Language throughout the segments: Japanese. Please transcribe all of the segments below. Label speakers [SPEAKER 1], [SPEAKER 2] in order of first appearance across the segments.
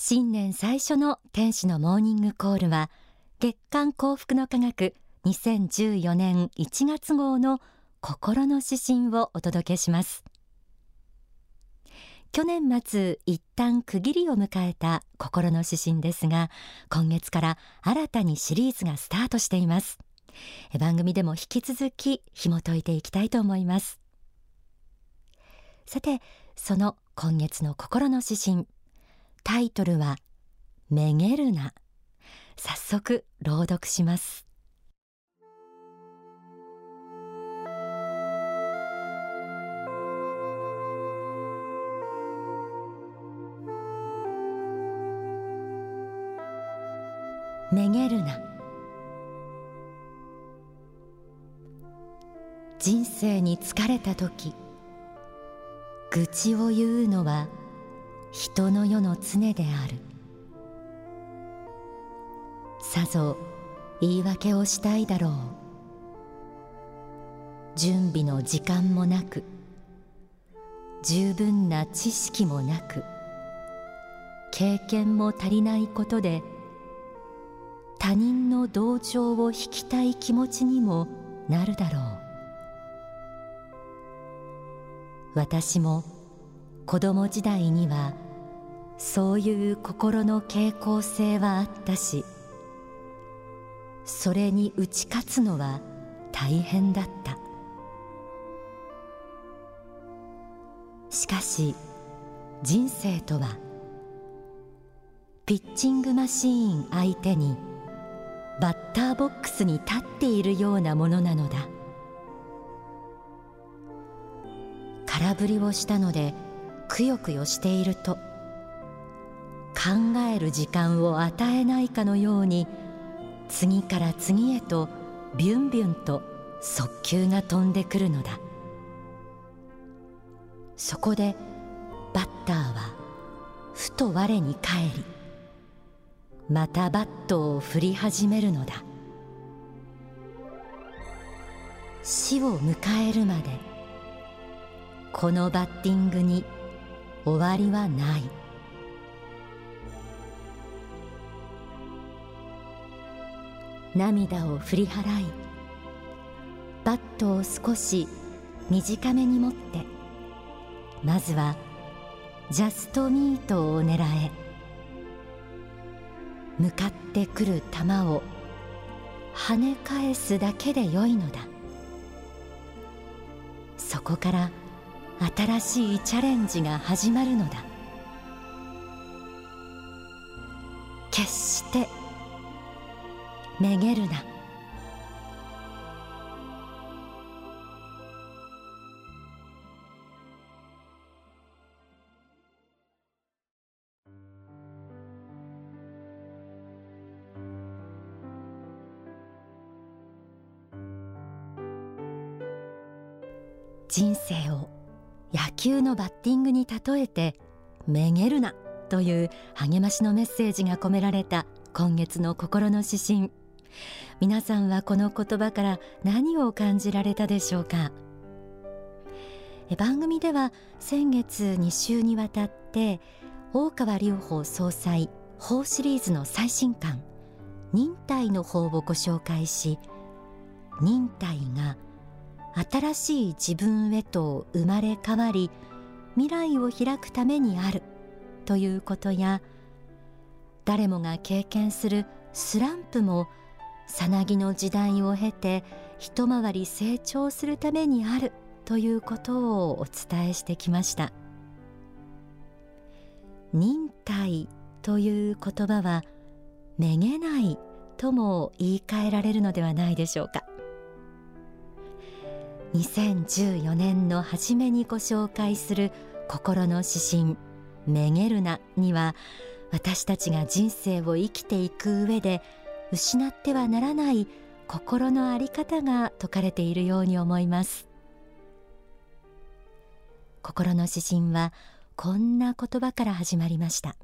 [SPEAKER 1] 新年最初の天使のモーニングコールは月刊幸福の科学2014年1月号の心の指針をお届けします。去年末一旦区切りを迎えた心の指針ですが今月から新たにシリーズがスタートしています。番組でも引き続き紐解いていきたいと思います。さてその今月の心の指針タイトルはめげるな。早速朗読します。めげるな。人生に疲れた時愚痴を言うのは人の世の常である。さぞ言い訳をしたいだろう。準備の時間もなく十分な知識もなく経験も足りないことで他人の同情を引きたい気持ちにもなるだろう。私も子供時代にはそういう心の傾向性はあったしそれに打ち勝つのは大変だった。しかし人生とはピッチングマシーン相手にバッターボックスに立っているようなものなのだ。空振りをしたのでくよくよしていると考える時間を与えないかのように次から次へとビュンビュンと速球が飛んでくるのだ。そこでバッターはふと我に返りまたバットを振り始めるのだ。死を迎えるまでこのバッティングに終わりはない。涙を振り払いバットを少し短めに持ってまずはジャストミートを狙え。向かってくる球を跳ね返すだけでよいのだ。そこから新しいチャレンジが始まるのだ。決してめげるな。人生を野球のバッティングに例えてめげるなという励ましのメッセージが込められた今月の心の指針。皆さんはこの言葉から何を感じられたでしょうか？番組では先月2週にわたって大川隆法総裁法シリーズの最新刊忍耐の法をご紹介し忍耐が新しい自分へと生まれ変わり未来を開くためにあるということや誰もが経験するスランプもさなぎの時代を経て一回り成長するためにあるということをお伝えしてきました。忍耐という言葉はめげないとも言い換えられるのではないでしょうか。2014年の初めにご紹介する心の指針めげるなには私たちが人生を生きていく上で失ってはならない心のあり方が説かれているように思います。心の指針はこんな言葉から始まりました。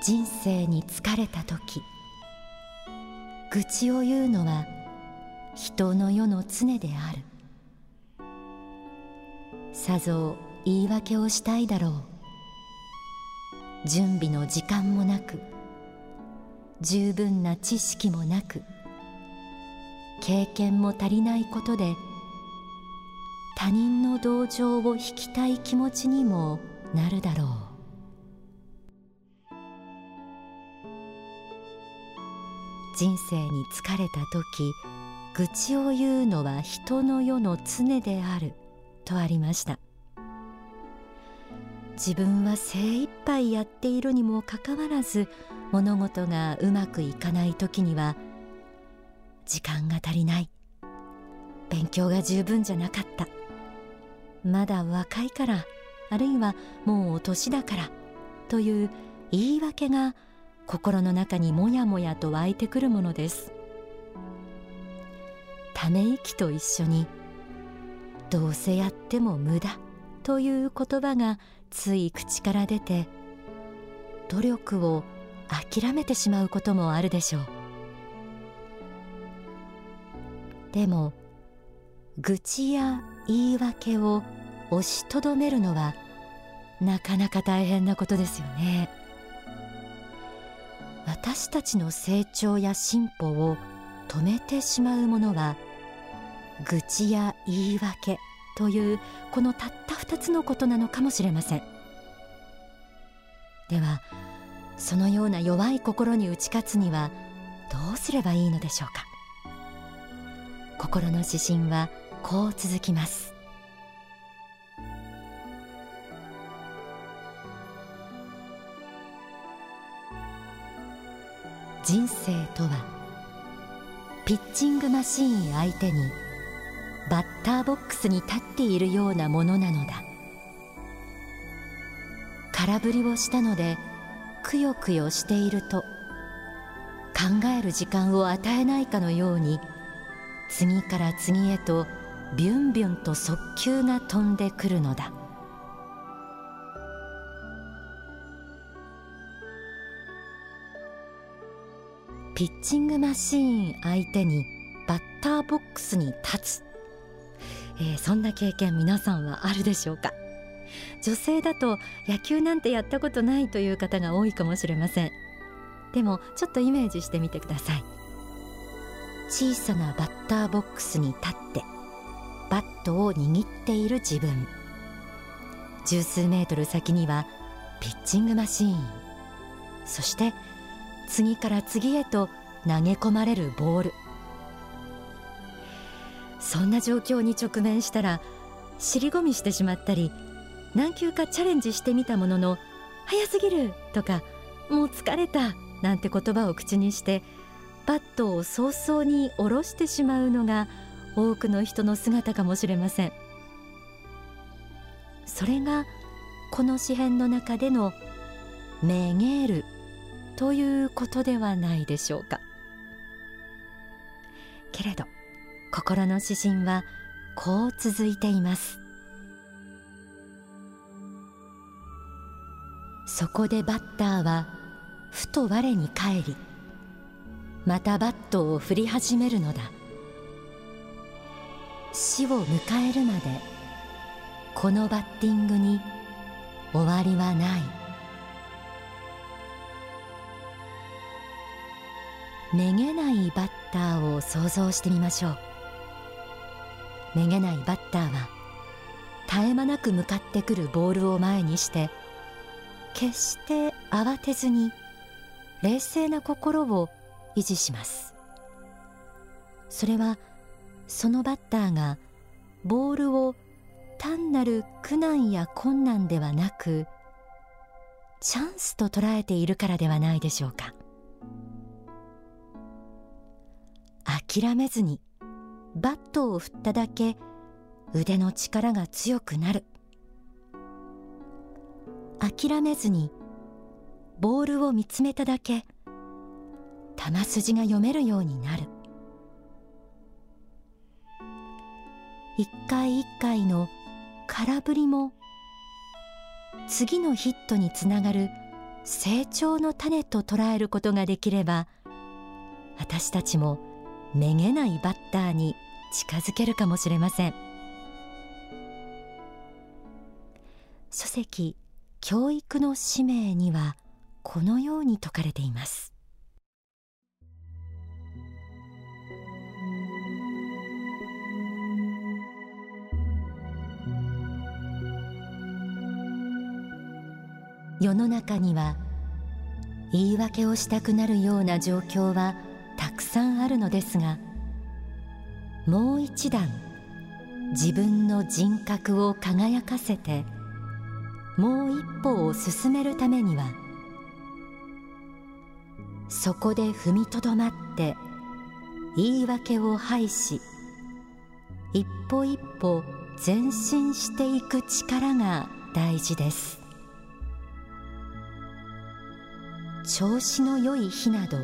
[SPEAKER 1] 生生に疲れた時愚痴を言うのは人の世の常である。さぞ言い訳をしたいだろう。準備の時間もなく十分な知識もなく経験も足りないことで他人の同情を引きたい気持ちにもなるだろう。人生に疲れた時愚痴を言うのは人の世の常であるとありました。自分は精一杯やっているにもかかわらず物事がうまくいかない時には時間が足りない。勉強が十分じゃなかった。まだ若いからあるいはもう年だからという言い訳が心の中にもやもやと湧いてくるものです。ため息と一緒にどうせやっても無駄という言葉がつい口から出て努力を諦めてしまうこともあるでしょう。でも愚痴や言い訳を押しとどめるのはなかなか大変なことですよね。私たちの成長や進歩を止めてしまうものは愚痴や言い訳というこのたった二つのことなのかもしれません。ではそのような弱い心に打ち勝つにはどうすればいいのでしょうか。心の指針はこう続きます。人生とはピッチングマシーン相手にバッターボックスに立っているようなものなのだ。空振りをしたのでくよくよしていると考える時間を与えないかのように次から次へとビュンビュンと速球が飛んでくるのだ。ピッチングマシーン相手にバッターボックスに立つ、えー、そんな経験皆さんはあるでしょうか？女性だと野球なんてやったことないという方が多いかもしれません。でもちょっとイメージしてみてください。小さなバッターボックスに立ってバットを握っている自分。十数メートル先にはピッチングマシーン。そして次から次へと投げ込まれるボール。そんな状況に直面したら尻込みしてしまったり何球かチャレンジしてみたものの早すぎるとかもう疲れたなんて言葉を口にしてバットを早々に下ろしてしまうのが多くの人の姿かもしれません。それがこの詩篇の中での「めげる」ということではないでしょうか。けれど心の指針はこう続いています。そこでバッターはふと我に返りまたバットを振り始めるのだ。死を迎えるまでこのバッティングに終わりはない。めげないバッターを想像してみましょう。めげないバッターは絶え間なく向かってくるボールを前にして決して慌てずに冷静な心を維持します。それはそのバッターがボールを単なる苦難や困難ではなくチャンスと捉えているからではないでしょうか。諦めずにバットを振っただけ腕の力が強くなる。諦めずにボールを見つめただけ球筋が読めるようになる。一回一回の空振りも次のヒットにつながる成長の種と捉えることができれば私たちもめげないバッターに近づけるかもしれません。書籍教育の使命にはこのように説かれています。世の中には言い訳をしたくなるような状況はたくさんあるのですがもう一段自分の人格を輝かせてもう一歩を進めるためにはそこで踏みとどまって言い訳を排し一歩一歩前進していく力が大事です。調子の良い日など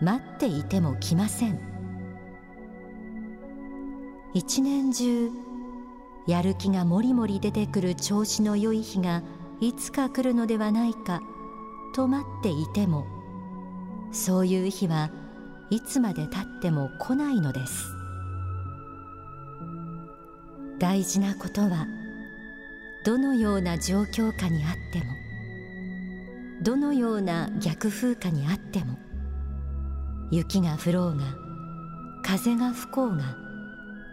[SPEAKER 1] 待っていても来ません。一年中やる気がもりもり出てくる調子の良い日がいつか来るのではないかと待っていてもそういう日はいつまでたっても来ないのです。大事なことはどのような状況下にあってもどのような逆風化にあっても雪が降ろうが風が吹こうが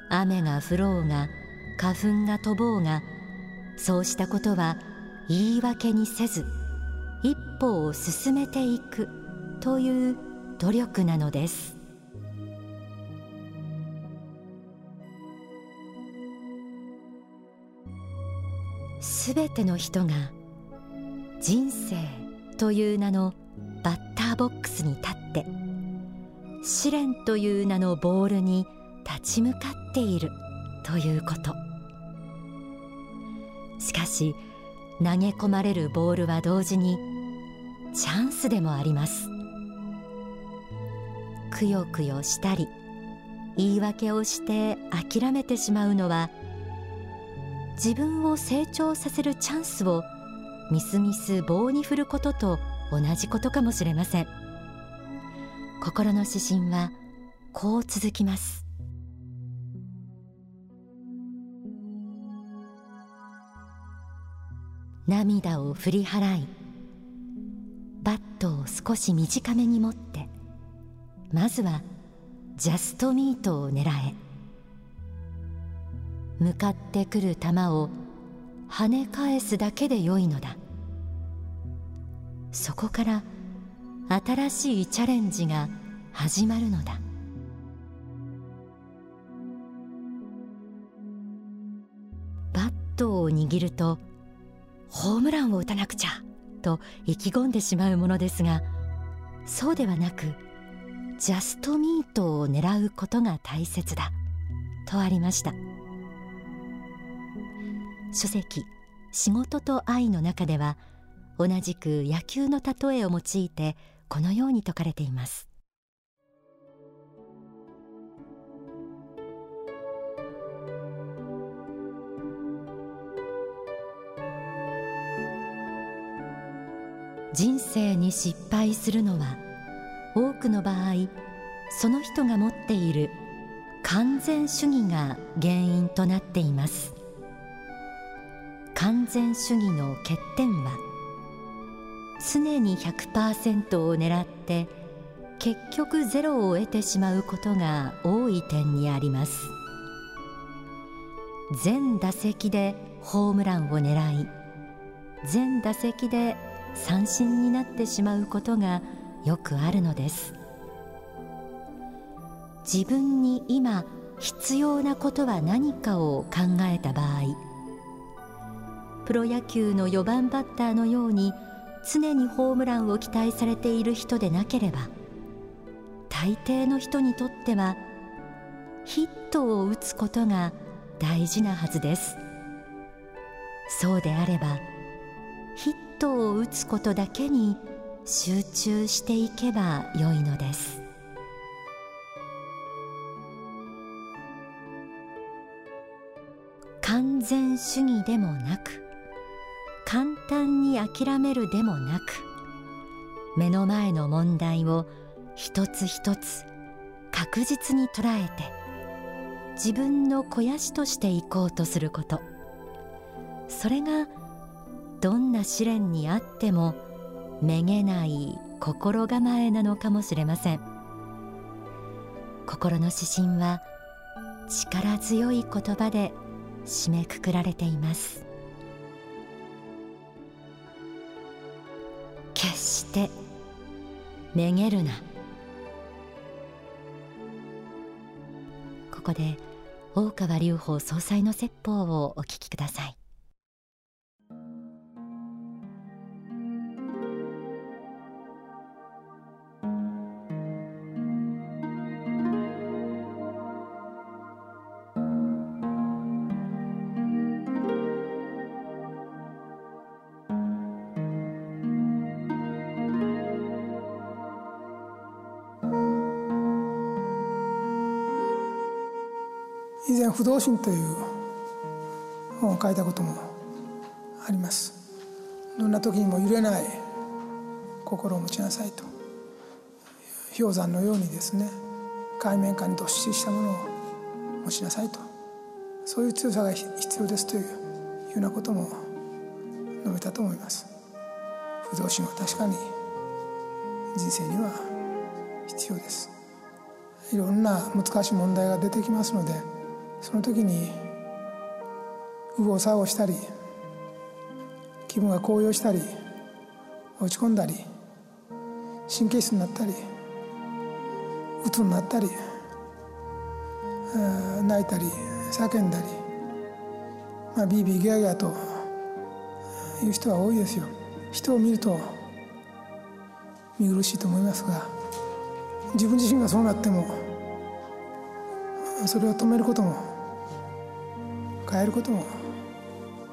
[SPEAKER 1] 雨が降ろうが花粉が飛ぼうがそうしたことは言い訳にせず一歩を進めていくという努力なのです。すべての人が人生という名のバッターボックスに立って試練という名のボールに立ち向かっているということ。しかし投げ込まれるボールは同時にチャンスでもあります。くよくよしたり言い訳をして諦めてしまうのは自分を成長させるチャンスをみすみす棒に振ることと同じことかもしれません。心の指針はこう続きます。涙を振り払いバットを少し短めに持ってまずはジャストミートを狙え。向かってくる球を跳ね返すだけでよいのだ。そこから新しいチャレンジが始まるのだ。バットを握るとホームランを打たなくちゃと意気込んでしまうものですがそうではなくジャストミートを狙うことが大切だとありました。書籍仕事と愛の中では同じく野球の例えを用いてこのように説かれています。人生に失敗するのは多くの場合その人が持っている完全主義が原因となっています。完全主義の欠点は常に100%を狙って結局ゼロを得てしまうことが多い点にあります。全打席でホームランを狙い全打席で三振になってしまうことがよくあるのです。自分に今必要なことは何かを考えた場合プロ野球の4番バッターのように常にホームランを期待されている人でなければ大抵の人にとってはヒットを打つことが大事なはずです。そうであればヒットを打つことだけに集中していけばよいのです。完全主義でもなく簡単に諦めるでもなく目の前の問題を一つ一つ確実に捉えて自分の肥やしとしていこうとすること。それがどんな試練にあってもめげない心構えなのかもしれません。心の指針は力強い言葉で締めくくられています。決してめげるな。ここで大川隆法総裁の説法をお聞きください。
[SPEAKER 2] 不動心という本を書いたこともあります。どんな時にも揺れない心を持ちなさいと。氷山のようにですね海面下にどっしりしたものを持ちなさいと。そういう強さが必要ですというようなことも述べたと思います。不動心は確かに人生には必要です。いろんな難しい問題が出てきますのでその時に右往左往したり気分が高揚したり落ち込んだり神経質になったり鬱になったり泣いたり叫んだり、まあ、ビービーギャーギャーという人は多いですよ。人を見ると見苦しいと思いますが自分自身がそうなってもそれを止めることも変えることも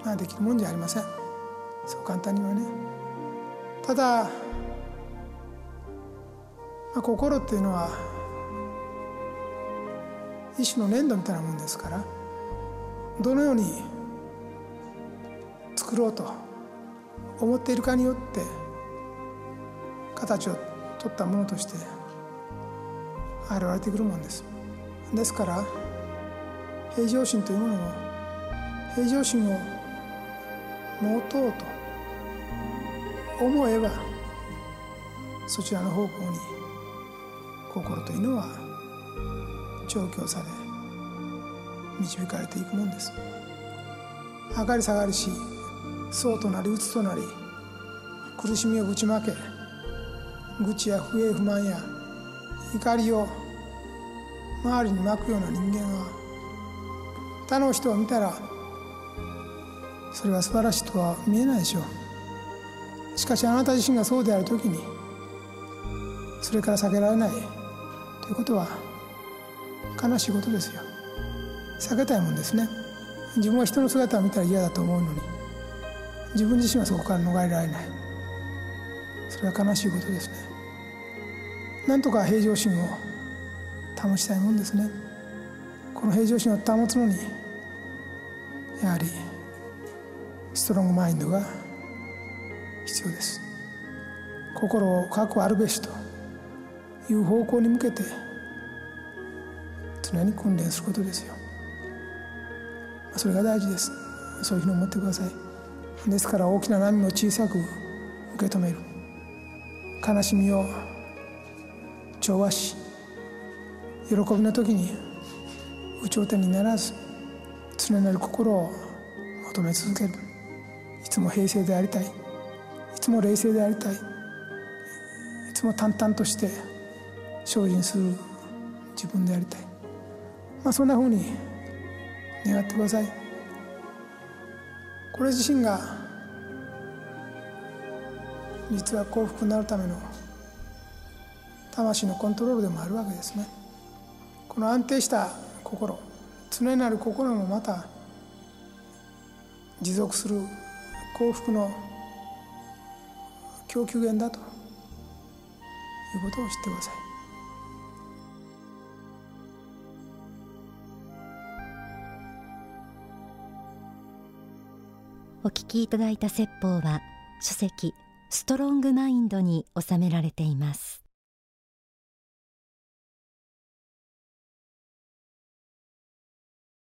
[SPEAKER 2] まあできるもんじゃありません。そう簡単にはね。ただ、まあ、心っていうのは一種の粘土みたいなもんですからどのように作ろうと思っているかによって形を取ったものとして現れてくるもんです。ですから平常心というものも平常心を持とうと思えばそちらの方向に心というのは調教され導かれていくもんです。上がり下がりしそうとなり鬱となり苦しみをぶちまけ愚痴や不平不満や怒りを周りに巻くような人間は他の人を見たらそれは素晴らしいとは見えないでしょう。しかしあなた自身がそうである時にそれから避けられないということは悲しいことですよ。避けたいもんですね。自分は人の姿を見たら嫌だと思うのに自分自身はそこから逃れられない。それは悲しいことですね。なんとか平常心を保ちたいもんですね。この平常心を保つのにやはりストロングマインドが必要です。心をかくあるべしという方向に向けて常に訓練することですよ。それが大事です。そういうふうに思ってください。ですから大きな波も小さく受け止める。悲しみを調和し喜びの時に有頂天にならず常なる心を求め続ける。つも平静でありたい。いつも冷静でありたい。いつも淡々として精進する自分でありたい、まあ、そんなふうに願ってください。これ自身が実は幸福になるための魂のコントロールでもあるわけですね。この安定した心常なる心もまた持続する幸福の供給源だということを知ってください。
[SPEAKER 1] お聞きいただいた説法は書籍ストロングマインドに収められています。